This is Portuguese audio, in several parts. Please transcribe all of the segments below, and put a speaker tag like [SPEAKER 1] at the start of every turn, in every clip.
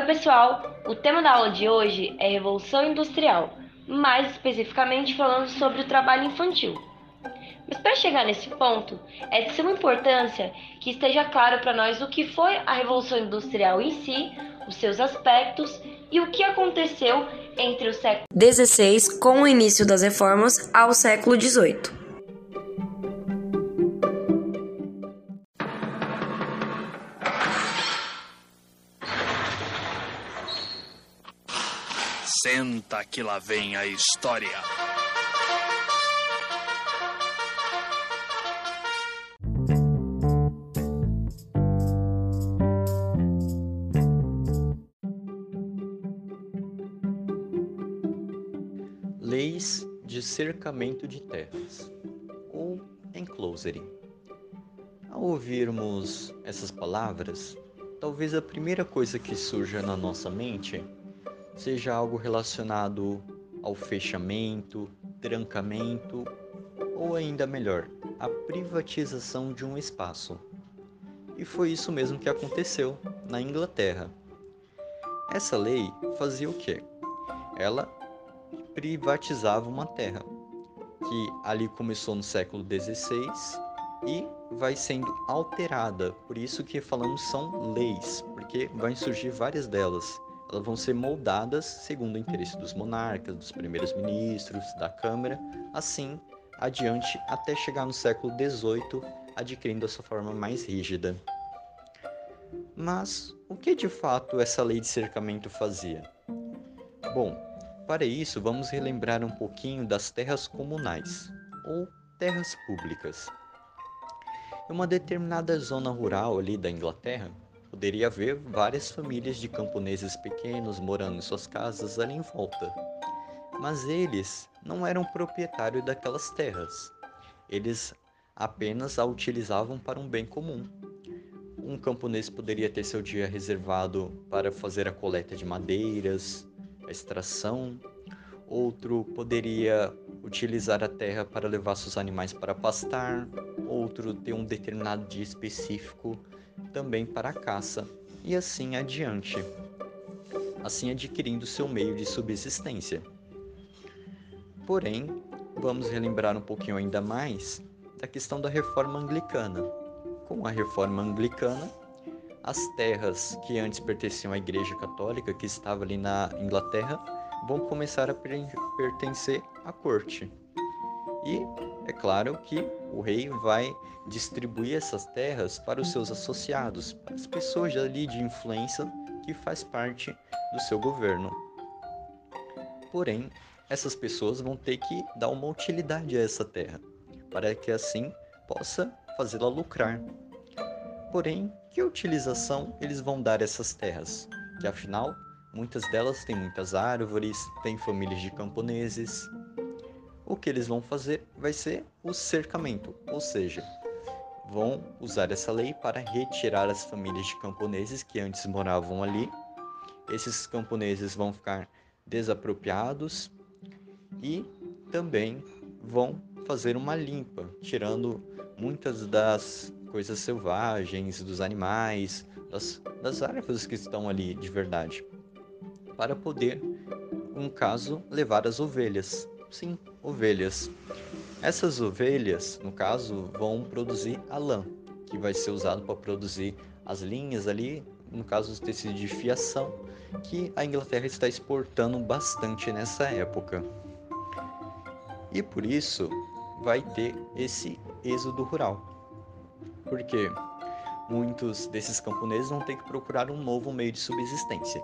[SPEAKER 1] Oi, pessoal! O tema da aula de hoje é Revolução Industrial, mais especificamente falando sobre o trabalho infantil. Mas para chegar nesse ponto, é de suma importância que esteja claro para nós o que foi a Revolução Industrial em si, os seus aspectos e o que aconteceu entre o século XVI, com o início das reformas, ao século XVIII.
[SPEAKER 2] Senta que lá vem a história.
[SPEAKER 3] Leis de cercamento de terras, ou enclosering. Ao ouvirmos essas palavras, talvez a primeira coisa que surja na nossa mente seja algo relacionado ao fechamento, trancamento ou ainda melhor, a privatização de um espaço. E foi isso mesmo que aconteceu na Inglaterra. Essa lei fazia o quê? Ela privatizava uma terra, que ali começou no século XVI e vai sendo alterada. Por isso que falamos são leis, porque vão surgir várias delas elas vão ser moldadas segundo o interesse dos monarcas, dos primeiros ministros, da Câmara, assim adiante até chegar no século XVIII, adquirindo a sua forma mais rígida. Mas o que de fato essa lei de cercamento fazia? Bom, para isso vamos relembrar um pouquinho das terras comunais, ou terras públicas. Em uma determinada zona rural ali da Inglaterra, Poderia haver várias famílias de camponeses pequenos morando em suas casas ali em volta. Mas eles não eram proprietários daquelas terras. Eles apenas a utilizavam para um bem comum. Um camponês poderia ter seu dia reservado para fazer a coleta de madeiras, a extração. Outro poderia utilizar a terra para levar seus animais para pastar. Outro ter um determinado dia específico também para a caça e assim adiante, assim adquirindo seu meio de subsistência. Porém, vamos relembrar um pouquinho ainda mais da questão da reforma anglicana. Com a reforma anglicana, as terras que antes pertenciam à Igreja Católica, que estava ali na Inglaterra, vão começar a pertencer à corte. E é claro que o rei vai distribuir essas terras para os seus associados, para as pessoas ali de influência que faz parte do seu governo. Porém, essas pessoas vão ter que dar uma utilidade a essa terra, para que assim possa fazê-la lucrar. Porém, que utilização eles vão dar a essas terras? Que afinal, muitas delas têm muitas árvores, têm famílias de camponeses, o que eles vão fazer vai ser o cercamento, ou seja, vão usar essa lei para retirar as famílias de camponeses que antes moravam ali. Esses camponeses vão ficar desapropriados e também vão fazer uma limpa, tirando muitas das coisas selvagens, dos animais, das, das árvores que estão ali de verdade, para poder, no caso, levar as ovelhas. Sim, ovelhas. Essas ovelhas, no caso, vão produzir a lã, que vai ser usado para produzir as linhas ali, no caso, os tecidos de fiação, que a Inglaterra está exportando bastante nessa época. E por isso vai ter esse êxodo rural. Porque muitos desses camponeses vão ter que procurar um novo meio de subsistência.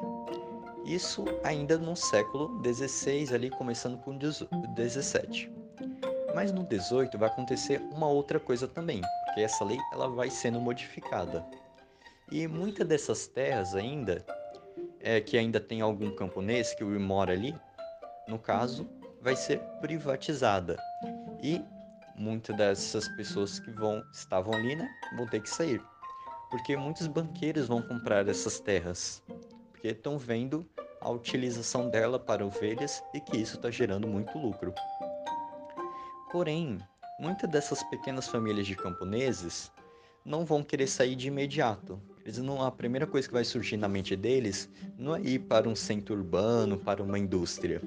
[SPEAKER 3] Isso ainda no século XVI, ali começando com o XVII. Mas no XVIII vai acontecer uma outra coisa também, porque essa lei ela vai sendo modificada. E muitas dessas terras ainda, é, que ainda tem algum camponês que mora ali, no caso, vai ser privatizada. E muitas dessas pessoas que vão estavam ali, né, vão ter que sair. Porque muitos banqueiros vão comprar essas terras, porque estão vendo a utilização dela para ovelhas e que isso está gerando muito lucro. Porém, muitas dessas pequenas famílias de camponeses não vão querer sair de imediato, Eles não, a primeira coisa que vai surgir na mente deles não é ir para um centro urbano, para uma indústria.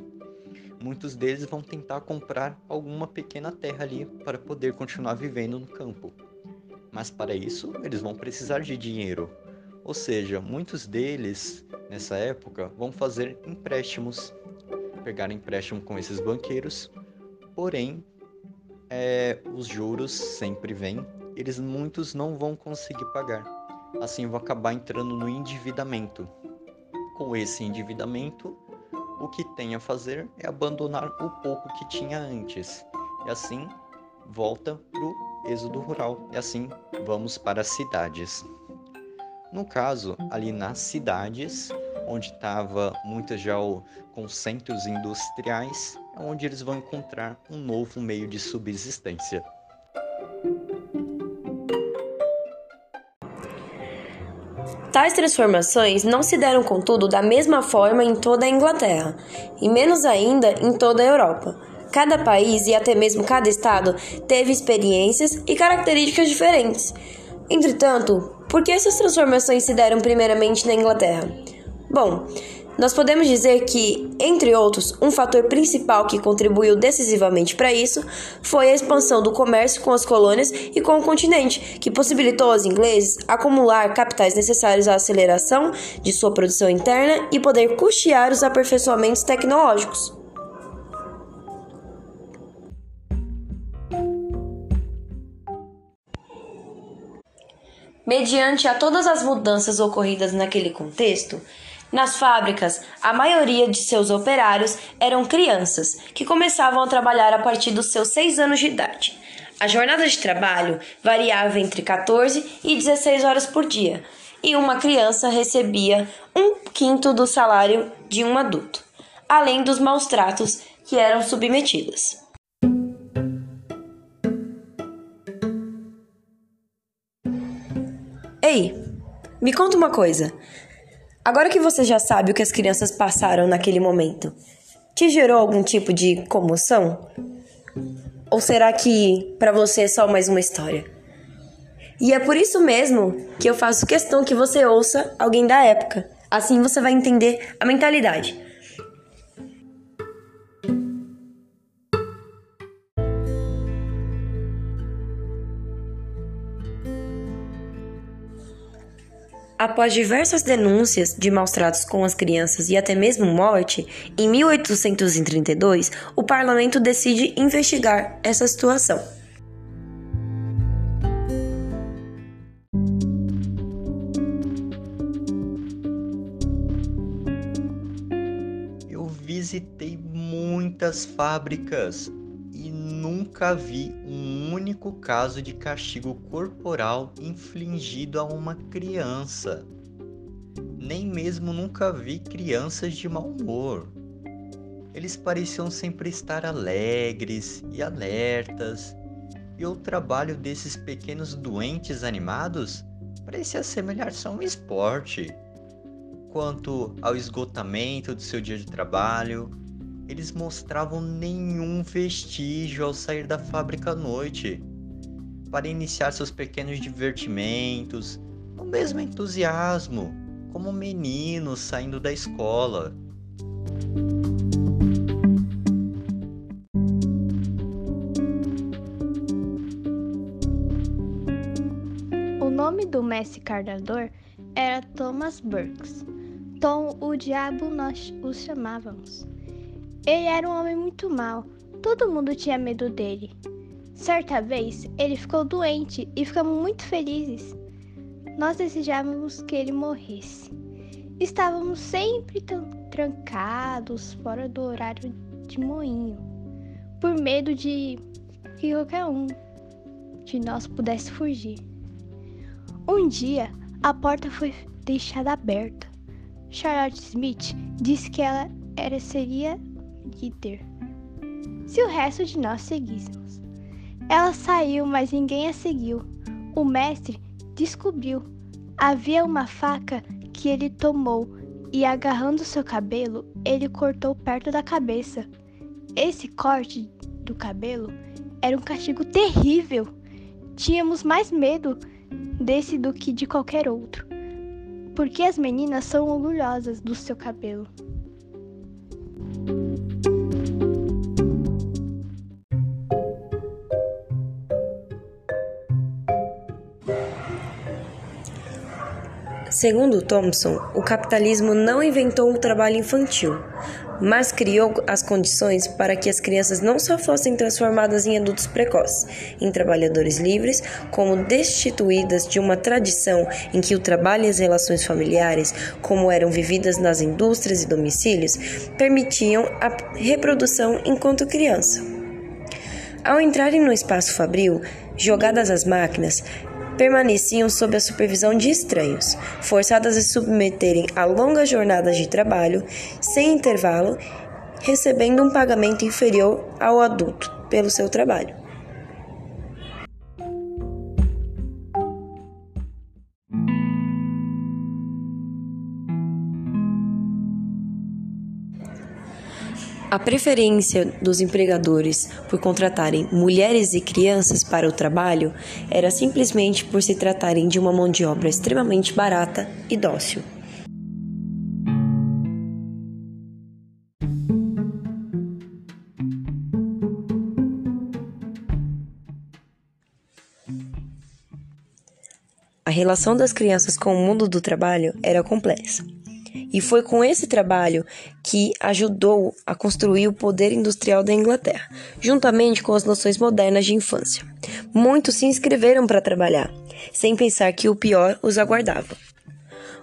[SPEAKER 3] Muitos deles vão tentar comprar alguma pequena terra ali para poder continuar vivendo no campo. Mas para isso, eles vão precisar de dinheiro. Ou seja, muitos deles, nessa época, vão fazer empréstimos, pegar empréstimo com esses banqueiros, porém, é, os juros sempre vêm, eles muitos não vão conseguir pagar assim vou acabar entrando no endividamento. Com esse endividamento, o que tem a fazer é abandonar o pouco que tinha antes. E assim volta para o êxodo rural. E assim vamos para as cidades. No caso, ali nas cidades, onde estava muitas já com centros industriais, é onde eles vão encontrar um novo meio de subsistência.
[SPEAKER 1] Tais transformações não se deram, contudo, da mesma forma em toda a Inglaterra, e menos ainda em toda a Europa. Cada país e até mesmo cada estado teve experiências e características diferentes. Entretanto, por que essas transformações se deram primeiramente na Inglaterra? Bom, nós podemos dizer que, entre outros, um fator principal que contribuiu decisivamente para isso foi a expansão do comércio com as colônias e com o continente, que possibilitou aos ingleses acumular capitais necessários à aceleração de sua produção interna e poder custear os aperfeiçoamentos tecnológicos. Mediante a todas as mudanças ocorridas naquele contexto, nas fábricas, a maioria de seus operários eram crianças que começavam a trabalhar a partir dos seus 6 anos de idade. A jornada de trabalho variava entre 14 e 16 horas por dia, e uma criança recebia um quinto do salário de um adulto, além dos maus tratos que eram submetidas. Me conta uma coisa. Agora que você já sabe o que as crianças passaram naquele momento, te gerou algum tipo de comoção? Ou será que para você é só mais uma história? E é por isso mesmo que eu faço questão que você ouça alguém da época. Assim você vai entender a mentalidade. Após diversas denúncias de maus tratos com as crianças e até mesmo morte, em 1832, o parlamento decide investigar essa situação.
[SPEAKER 3] Eu visitei muitas fábricas nunca vi um único caso de castigo corporal infligido a uma criança. Nem mesmo nunca vi crianças de mau humor. Eles pareciam sempre estar alegres e alertas, e o trabalho desses pequenos doentes animados parecia semelhar-se a um esporte. Quanto ao esgotamento do seu dia de trabalho, eles mostravam nenhum vestígio ao sair da fábrica à noite para iniciar seus pequenos divertimentos, o mesmo entusiasmo, como meninos saindo da escola.
[SPEAKER 4] O nome do mestre cardador era Thomas Burks. Tom, o diabo nós o chamávamos. Ele era um homem muito mau. Todo mundo tinha medo dele. Certa vez, ele ficou doente e ficamos muito felizes. Nós desejávamos que ele morresse. Estávamos sempre trancados fora do horário de moinho, por medo de que qualquer um de nós pudesse fugir. Um dia, a porta foi deixada aberta. Charlotte Smith disse que ela era, seria líder. Se o resto de nós seguíssemos. Ela saiu, mas ninguém a seguiu. O mestre descobriu. Havia uma faca que ele tomou e, agarrando seu cabelo, ele cortou perto da cabeça. Esse corte do cabelo era um castigo terrível. Tínhamos mais medo desse do que de qualquer outro. porque as meninas são orgulhosas do seu cabelo.
[SPEAKER 1] Segundo Thompson, o capitalismo não inventou o trabalho infantil, mas criou as condições para que as crianças não só fossem transformadas em adultos precoces, em trabalhadores livres, como destituídas de uma tradição em que o trabalho e as relações familiares, como eram vividas nas indústrias e domicílios, permitiam a reprodução enquanto criança. Ao entrarem no espaço fabril, jogadas às máquinas, permaneciam sob a supervisão de estranhos, forçadas a se submeterem a longas jornadas de trabalho, sem intervalo, recebendo um pagamento inferior ao adulto pelo seu trabalho. A preferência dos empregadores por contratarem mulheres e crianças para o trabalho era simplesmente por se tratarem de uma mão de obra extremamente barata e dócil. A relação das crianças com o mundo do trabalho era complexa. E foi com esse trabalho que ajudou a construir o poder industrial da Inglaterra, juntamente com as noções modernas de infância. Muitos se inscreveram para trabalhar, sem pensar que o pior os aguardava.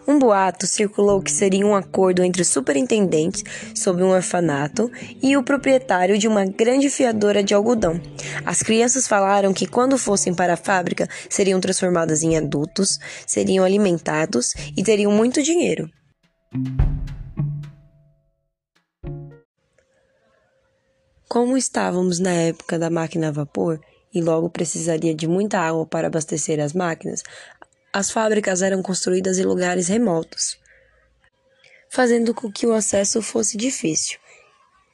[SPEAKER 1] Um boato circulou que seria um acordo entre os superintendentes sobre um orfanato e o proprietário de uma grande fiadora de algodão. As crianças falaram que quando fossem para a fábrica seriam transformadas em adultos, seriam alimentados e teriam muito dinheiro. Como estávamos na época da máquina a vapor e logo precisaria de muita água para abastecer as máquinas, as fábricas eram construídas em lugares remotos, fazendo com que o acesso fosse difícil.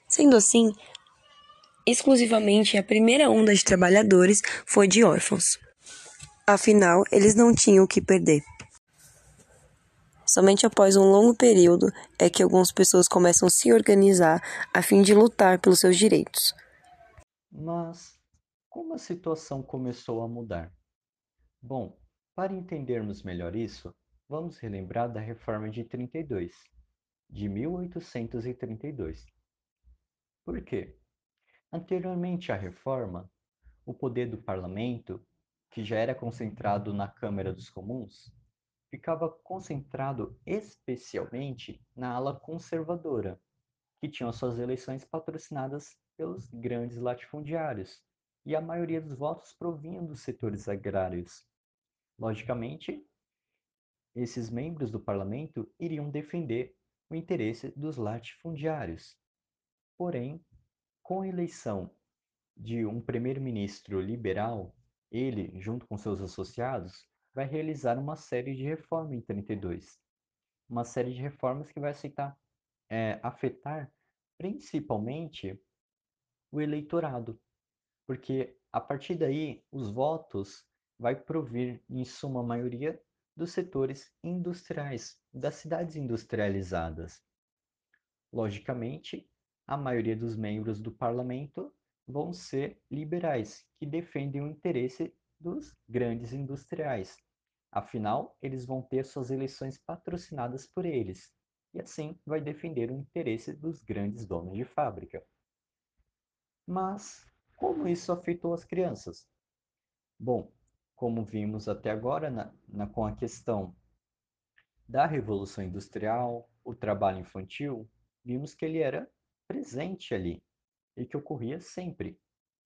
[SPEAKER 1] Sendo assim, exclusivamente a primeira onda de trabalhadores foi de órfãos. Afinal, eles não tinham o que perder. Somente após um longo período é que algumas pessoas começam a se organizar a fim de lutar pelos seus direitos.
[SPEAKER 3] Mas como a situação começou a mudar? Bom, para entendermos melhor isso, vamos relembrar da Reforma de 32, de 1832. Por quê? Anteriormente à reforma, o poder do parlamento, que já era concentrado na Câmara dos Comuns, ficava concentrado especialmente na ala conservadora, que tinha suas eleições patrocinadas pelos grandes latifundiários, e a maioria dos votos provinham dos setores agrários. Logicamente, esses membros do parlamento iriam defender o interesse dos latifundiários. Porém, com a eleição de um primeiro-ministro liberal, ele, junto com seus associados, vai realizar uma série de reformas em 32. Uma série de reformas que vai aceitar, é, afetar principalmente o eleitorado, porque a partir daí os votos vai provir, em suma maioria, dos setores industriais, das cidades industrializadas. Logicamente, a maioria dos membros do parlamento vão ser liberais, que defendem o interesse dos grandes industriais. Afinal, eles vão ter suas eleições patrocinadas por eles, e assim vai defender o interesse dos grandes donos de fábrica. Mas como isso afetou as crianças? Bom, como vimos até agora na, na, com a questão da Revolução Industrial, o trabalho infantil, vimos que ele era presente ali e que ocorria sempre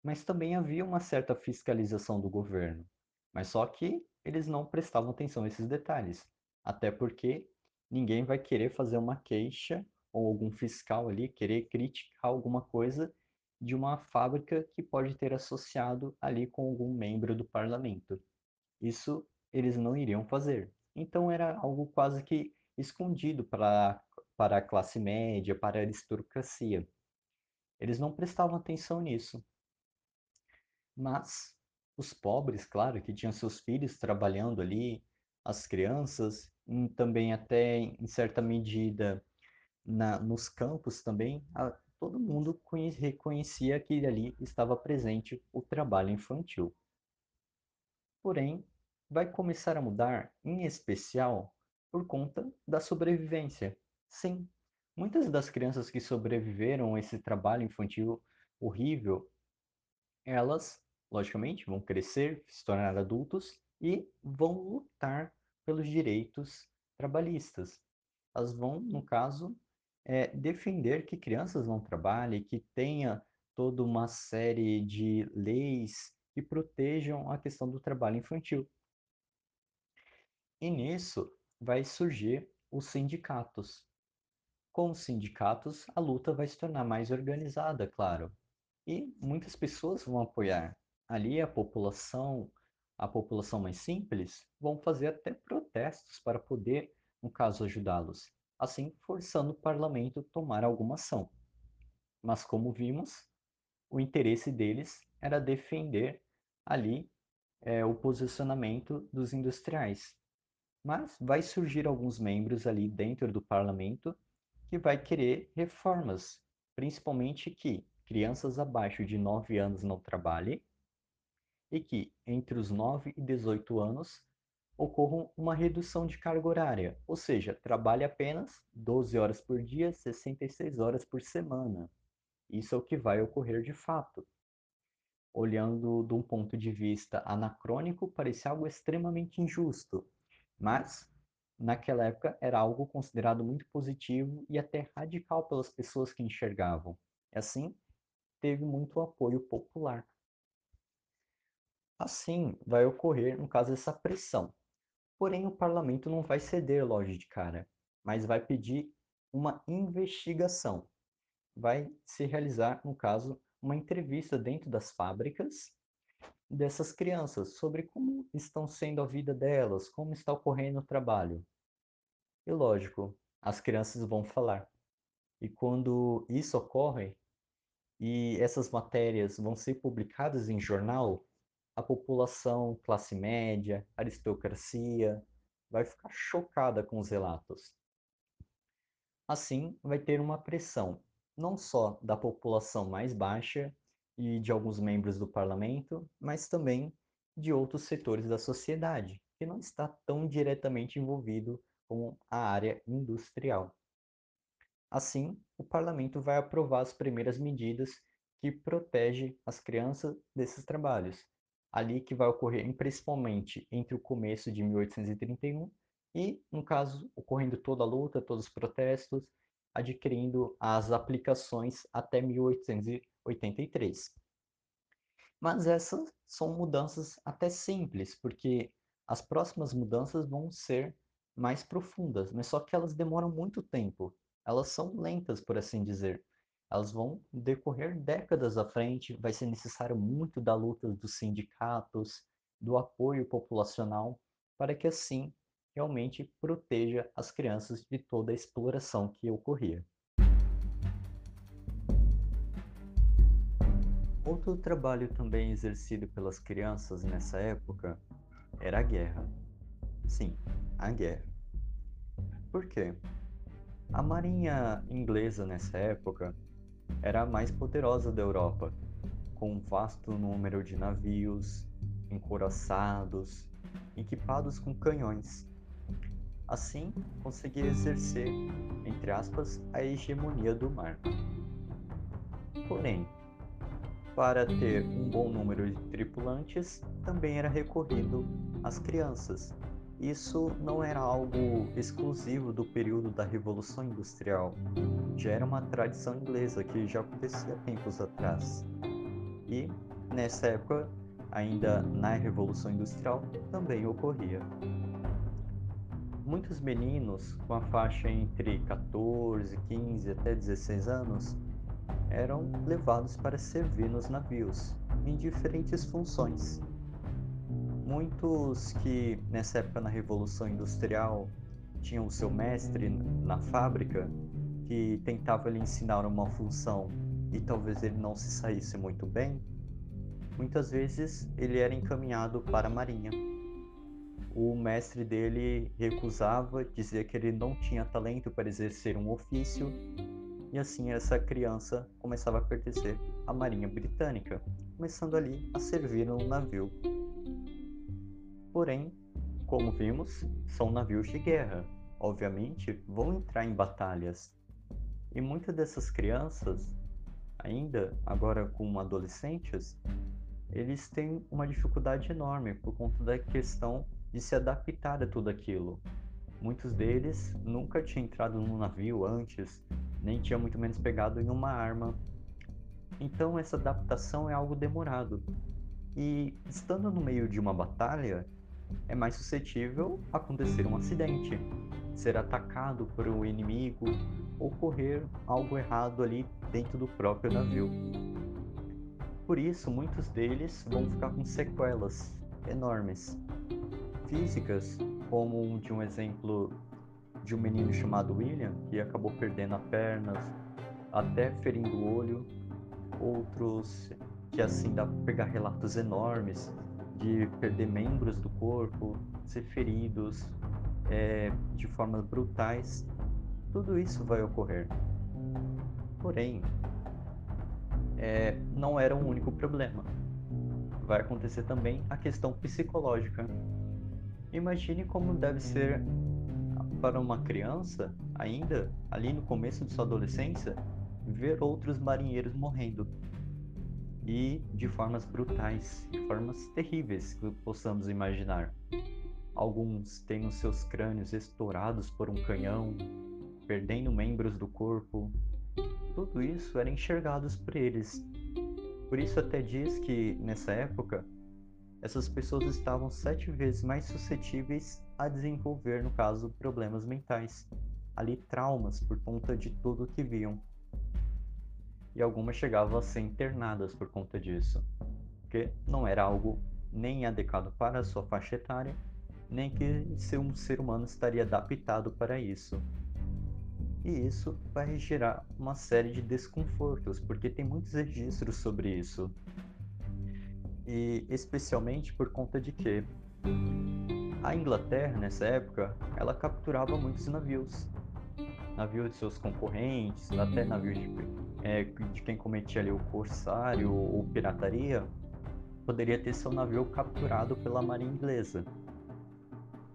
[SPEAKER 3] mas também havia uma certa fiscalização do governo. Mas só que eles não prestavam atenção a esses detalhes, até porque ninguém vai querer fazer uma queixa ou algum fiscal ali querer criticar alguma coisa de uma fábrica que pode ter associado ali com algum membro do parlamento. Isso eles não iriam fazer. Então era algo quase que escondido para, para a classe média, para a aristocracia. Eles não prestavam atenção nisso. Mas os pobres, claro, que tinham seus filhos trabalhando ali as crianças, e também até em certa medida na, nos campos também, a, todo mundo reconhecia que ali estava presente o trabalho infantil. Porém, vai começar a mudar, em especial, por conta da sobrevivência. Sim, muitas das crianças que sobreviveram a esse trabalho infantil horrível, elas, logicamente, vão crescer, se tornar adultos e vão lutar pelos direitos trabalhistas. Elas vão, no caso, é, defender que crianças não trabalhem, que tenha toda uma série de leis que protejam a questão do trabalho infantil. E nisso vai surgir os sindicatos. Com os sindicatos, a luta vai se tornar mais organizada, claro. E muitas pessoas vão apoiar. Ali a população, a população mais simples, vão fazer até protestos para poder, no caso, ajudá-los assim forçando o parlamento a tomar alguma ação. Mas, como vimos, o interesse deles era defender ali é, o posicionamento dos industriais. Mas vai surgir alguns membros ali dentro do parlamento que vai querer reformas, principalmente que crianças abaixo de 9 anos não trabalhem e que entre os 9 e 18 anos ocorra uma redução de carga horária, ou seja, trabalhe apenas 12 horas por dia, 66 horas por semana. Isso é o que vai ocorrer de fato. Olhando de um ponto de vista anacrônico, parecia algo extremamente injusto, mas naquela época era algo considerado muito positivo e até radical pelas pessoas que enxergavam. E assim, teve muito apoio popular. Assim, vai ocorrer, no caso, essa pressão. Porém, o parlamento não vai ceder logo de cara, mas vai pedir uma investigação. Vai se realizar, no caso, uma entrevista dentro das fábricas dessas crianças sobre como estão sendo a vida delas, como está ocorrendo o trabalho. E lógico, as crianças vão falar. E quando isso ocorre e essas matérias vão ser publicadas em jornal, a população, classe média, aristocracia, vai ficar chocada com os relatos. Assim, vai ter uma pressão, não só da população mais baixa e de alguns membros do parlamento, mas também de outros setores da sociedade, que não está tão diretamente envolvido com a área industrial. Assim, o parlamento vai aprovar as primeiras medidas que protegem as crianças desses trabalhos, ali que vai ocorrer principalmente entre o começo de 1831 e, no caso, ocorrendo toda a luta, todos os protestos, adquirindo as aplicações até 1883. Mas essas são mudanças até simples, porque as próximas mudanças vão ser mais profundas, mas só que elas demoram muito tempo. Elas são lentas, por assim dizer elas vão decorrer décadas à frente, vai ser necessário muito da luta dos sindicatos, do apoio populacional, para que assim realmente proteja as crianças de toda a exploração que ocorria. Outro trabalho também exercido pelas crianças nessa época era a guerra. Sim, a guerra. Por quê? A marinha inglesa nessa época era a mais poderosa da Europa, com um vasto número de navios, encoraçados, equipados com canhões. Assim, conseguia exercer, entre aspas, a hegemonia do mar. Porém, para ter um bom número de tripulantes, também era recorrido às crianças, isso não era algo exclusivo do período da Revolução Industrial, já era uma tradição inglesa que já acontecia tempos atrás. E, nessa época, ainda na Revolução Industrial, também ocorria. Muitos meninos com a faixa entre 14, 15 até 16 anos eram levados para servir nos navios, em diferentes funções muitos que nessa época na Revolução Industrial tinham o seu mestre na fábrica que tentava lhe ensinar uma função e talvez ele não se saísse muito bem, muitas vezes ele era encaminhado para a marinha. o mestre dele recusava, dizia que ele não tinha talento para exercer um ofício, e assim essa criança começava a pertencer à Marinha Britânica, começando ali a servir num navio. Porém, como vimos, são navios de guerra, obviamente vão entrar em batalhas. E muitas dessas crianças, ainda agora com adolescentes, eles têm uma dificuldade enorme por conta da questão de se adaptar a tudo aquilo. Muitos deles nunca tinham entrado num navio antes, nem tinham muito menos pegado em uma arma. Então essa adaptação é algo demorado. E estando no meio de uma batalha, é mais suscetível a acontecer um acidente, ser atacado por um inimigo, ocorrer algo errado ali dentro do próprio navio. Por isso, muitos deles vão ficar com sequelas enormes, físicas, como de um exemplo de um menino chamado William, que acabou perdendo a perna, até ferindo o olho, outros que assim dá para pegar relatos enormes de perder membros do corpo, ser feridos é, de formas brutais, tudo isso vai ocorrer. Porém, é, não era o único problema. Vai acontecer também a questão psicológica. Imagine como deve ser para uma criança, ainda ali no começo de sua adolescência, ver outros marinheiros morrendo. E de formas brutais, de formas terríveis que possamos imaginar. Alguns têm os seus crânios estourados por um canhão, perdendo membros do corpo, tudo isso era enxergado por eles. Por isso até diz que nessa época essas pessoas estavam sete vezes mais suscetíveis a desenvolver, no caso, problemas mentais, ali traumas por conta de tudo que viam. E algumas chegavam a ser internadas por conta disso, porque não era algo nem adequado para a sua faixa etária, nem que ser um ser humano estaria adaptado para isso e isso vai gerar uma série de desconfortos, porque tem muitos registros sobre isso. E especialmente por conta de que a Inglaterra, nessa época, ela capturava muitos navios. Navios de seus concorrentes, até navios de, é, de quem cometia ali o corsário ou pirataria, poderia ter seu navio capturado pela marinha inglesa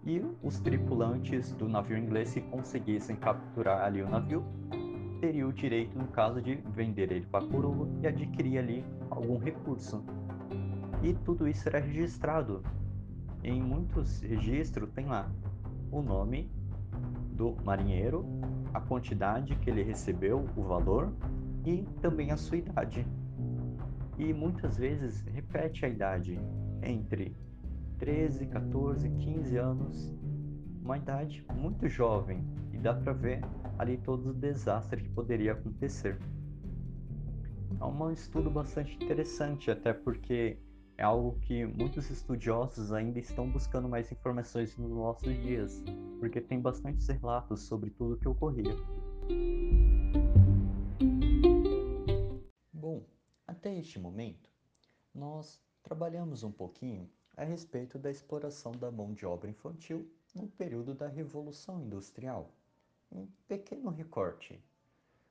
[SPEAKER 3] e os tripulantes do navio inglês, se conseguissem capturar ali o navio, teriam o direito, no caso, de vender ele para a coroa e adquirir ali algum recurso. E tudo isso era registrado. Em muitos registros tem lá o nome do marinheiro, a quantidade que ele recebeu, o valor e também a sua idade. E muitas vezes repete a idade entre 13, 14, 15 anos, uma idade muito jovem e dá para ver ali todo o desastre que poderia acontecer. É um estudo bastante interessante, até porque é algo que muitos estudiosos ainda estão buscando mais informações nos nossos dias, porque tem bastantes relatos sobre tudo o que ocorria. Até este momento, nós trabalhamos um pouquinho a respeito da exploração da mão de obra infantil no período da Revolução Industrial. Um pequeno recorte.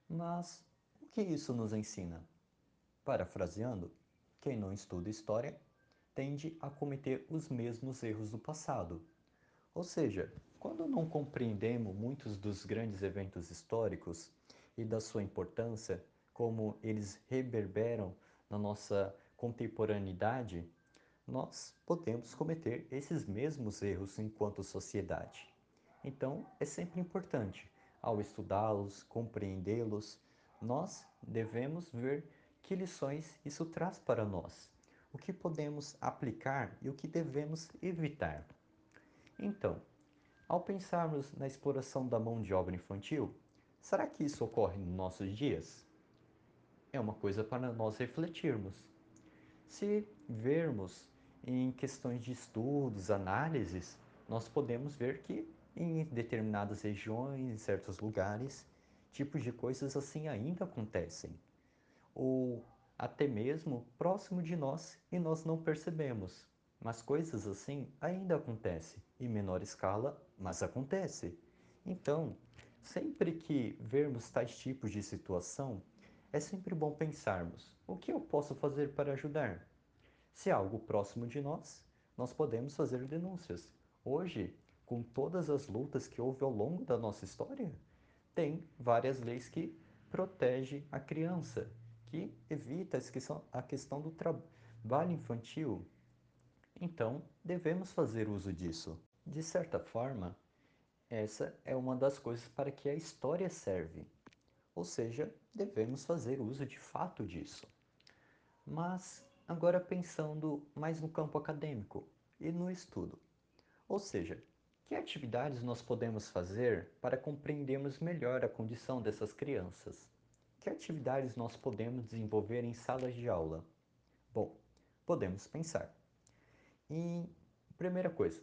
[SPEAKER 3] Mas o que isso nos ensina? Parafraseando, quem não estuda história tende a cometer os mesmos erros do passado. Ou seja, quando não compreendemos muitos dos grandes eventos históricos e da sua importância, como eles reverberam na nossa contemporaneidade, nós podemos cometer esses mesmos erros enquanto sociedade. Então, é sempre importante, ao estudá-los, compreendê-los, nós devemos ver que lições isso traz para nós, o que podemos aplicar e o que devemos evitar. Então, ao pensarmos na exploração da mão de obra infantil, será que isso ocorre nos nossos dias? É uma coisa para nós refletirmos. Se vermos em questões de estudos, análises, nós podemos ver que em determinadas regiões, em certos lugares, tipos de coisas assim ainda acontecem. Ou até mesmo próximo de nós e nós não percebemos. Mas coisas assim ainda acontecem, em menor escala, mas acontece. Então, sempre que vermos tais tipos de situação, é sempre bom pensarmos: o que eu posso fazer para ajudar? Se é algo próximo de nós, nós podemos fazer denúncias. Hoje, com todas as lutas que houve ao longo da nossa história, tem várias leis que protegem a criança, que evita a questão do trabalho infantil. Então, devemos fazer uso disso. De certa forma, essa é uma das coisas para que a história serve. Ou seja, devemos fazer uso de fato disso. Mas agora pensando mais no campo acadêmico e no estudo. Ou seja, que atividades nós podemos fazer para compreendermos melhor a condição dessas crianças? Que atividades nós podemos desenvolver em salas de aula? Bom, podemos pensar. Em primeira coisa,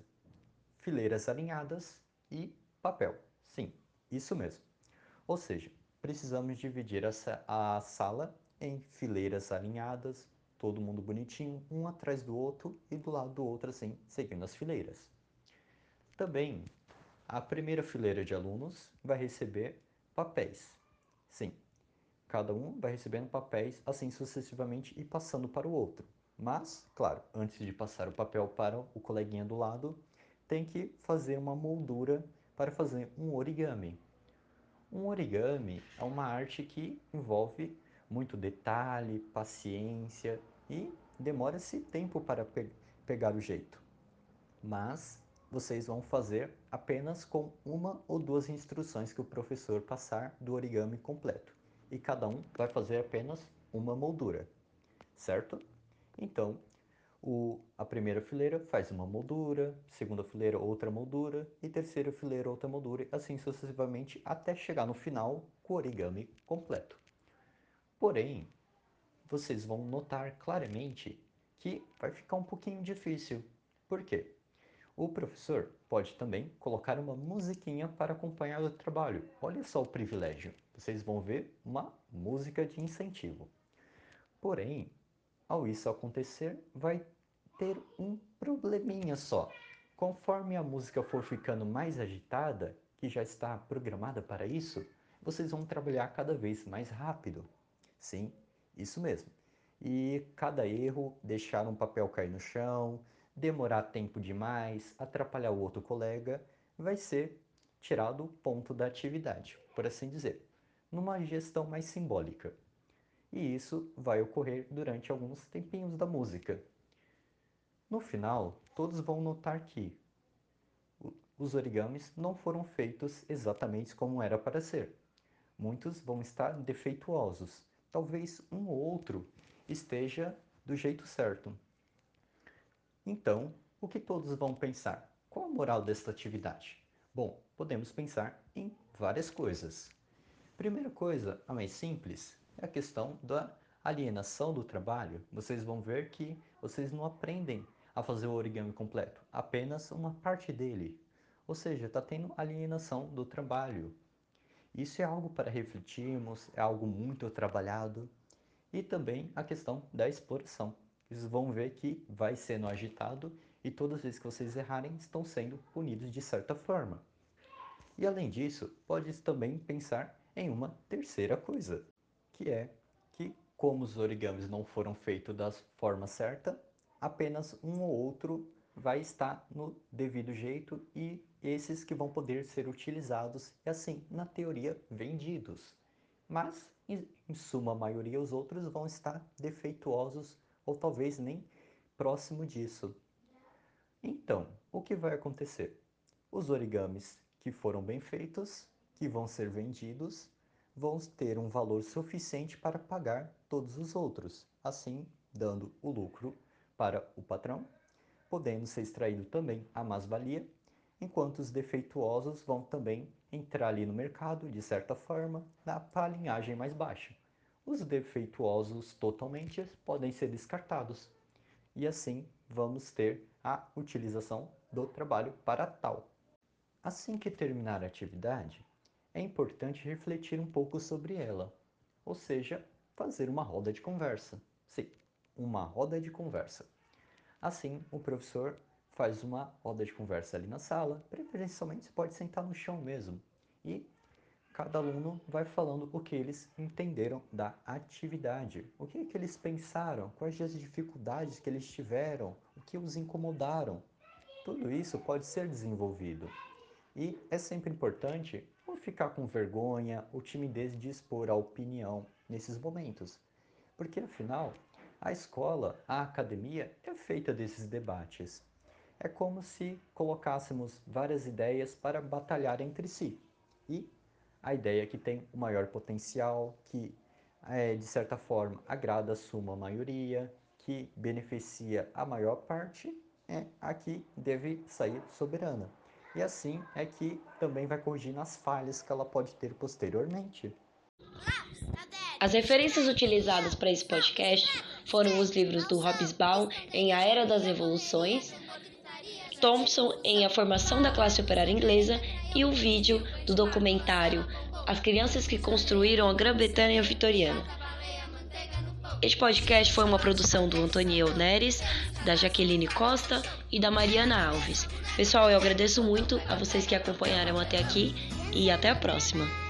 [SPEAKER 3] fileiras alinhadas e papel. Sim, isso mesmo. Ou seja, precisamos dividir essa, a sala em fileiras alinhadas, todo mundo bonitinho, um atrás do outro e do lado do outro assim, seguindo as fileiras. Também, a primeira fileira de alunos vai receber papéis. Sim, cada um vai recebendo papéis assim sucessivamente e passando para o outro. Mas, claro, antes de passar o papel para o coleguinha do lado, tem que fazer uma moldura para fazer um origami. Um origami é uma arte que envolve muito detalhe, paciência e demora-se tempo para pe pegar o jeito. Mas vocês vão fazer apenas com uma ou duas instruções que o professor passar do origami completo. E cada um vai fazer apenas uma moldura, certo? Então, o, a primeira fileira faz uma moldura, segunda fileira outra moldura e terceira fileira outra moldura, assim sucessivamente até chegar no final com o origami completo. Porém, vocês vão notar claramente que vai ficar um pouquinho difícil. Por quê? O professor pode também colocar uma musiquinha para acompanhar o trabalho. Olha só o privilégio. Vocês vão ver uma música de incentivo. Porém, ao isso acontecer, vai ter um probleminha só. Conforme a música for ficando mais agitada, que já está programada para isso, vocês vão trabalhar cada vez mais rápido. Sim, isso mesmo. E cada erro, deixar um papel cair no chão, demorar tempo demais, atrapalhar o outro colega, vai ser tirado o ponto da atividade, por assim dizer, numa gestão mais simbólica e isso vai ocorrer durante alguns tempinhos da música. No final, todos vão notar que os origamis não foram feitos exatamente como era para ser. Muitos vão estar defeituosos. Talvez um ou outro esteja do jeito certo. Então, o que todos vão pensar? Qual a moral desta atividade? Bom, podemos pensar em várias coisas. Primeira coisa, a mais simples, é a questão da alienação do trabalho. Vocês vão ver que vocês não aprendem a fazer o origami completo, apenas uma parte dele. Ou seja, está tendo alienação do trabalho. Isso é algo para refletirmos, é algo muito trabalhado. E também a questão da exploração. Vocês vão ver que vai sendo agitado e todas as vezes que vocês errarem estão sendo punidos de certa forma. E além disso, pode também pensar em uma terceira coisa que é que, como os origamis não foram feitos da forma certa, apenas um ou outro vai estar no devido jeito e esses que vão poder ser utilizados e assim, na teoria, vendidos. Mas, em suma maioria, os outros vão estar defeituosos ou talvez nem próximo disso. Então, o que vai acontecer? Os origamis que foram bem feitos, que vão ser vendidos, vão ter um valor suficiente para pagar todos os outros, assim dando o lucro para o patrão, podendo ser extraído também a mais-valia, enquanto os defeituosos vão também entrar ali no mercado, de certa forma, na linhagem mais baixa. Os defeituosos totalmente podem ser descartados. E assim vamos ter a utilização do trabalho para tal. Assim que terminar a atividade, é importante refletir um pouco sobre ela, ou seja, fazer uma roda de conversa. Sim, uma roda de conversa. Assim, o professor faz uma roda de conversa ali na sala, preferencialmente você pode sentar no chão mesmo. E cada aluno vai falando o que eles entenderam da atividade, o que, que eles pensaram, quais as dificuldades que eles tiveram, o que os incomodaram. Tudo isso pode ser desenvolvido. E é sempre importante ficar com vergonha ou timidez de expor a opinião nesses momentos, porque afinal a escola, a academia é feita desses debates. É como se colocássemos várias ideias para batalhar entre si. E a ideia que tem o maior potencial, que é, de certa forma agrada a suma maioria, que beneficia a maior parte, é a que deve sair soberana. E assim é que também vai corrigir as falhas que ela pode ter posteriormente.
[SPEAKER 1] As referências utilizadas para esse podcast foram os livros do Hobsbawm em A Era das Revoluções, Thompson em A Formação da Classe Operária Inglesa e o vídeo do documentário As Crianças que Construíram a Grã-Bretanha Vitoriana. Este podcast foi uma produção do Antoniel Neres, da Jaqueline Costa e da Mariana Alves. Pessoal, eu agradeço muito a vocês que acompanharam até aqui e até a próxima.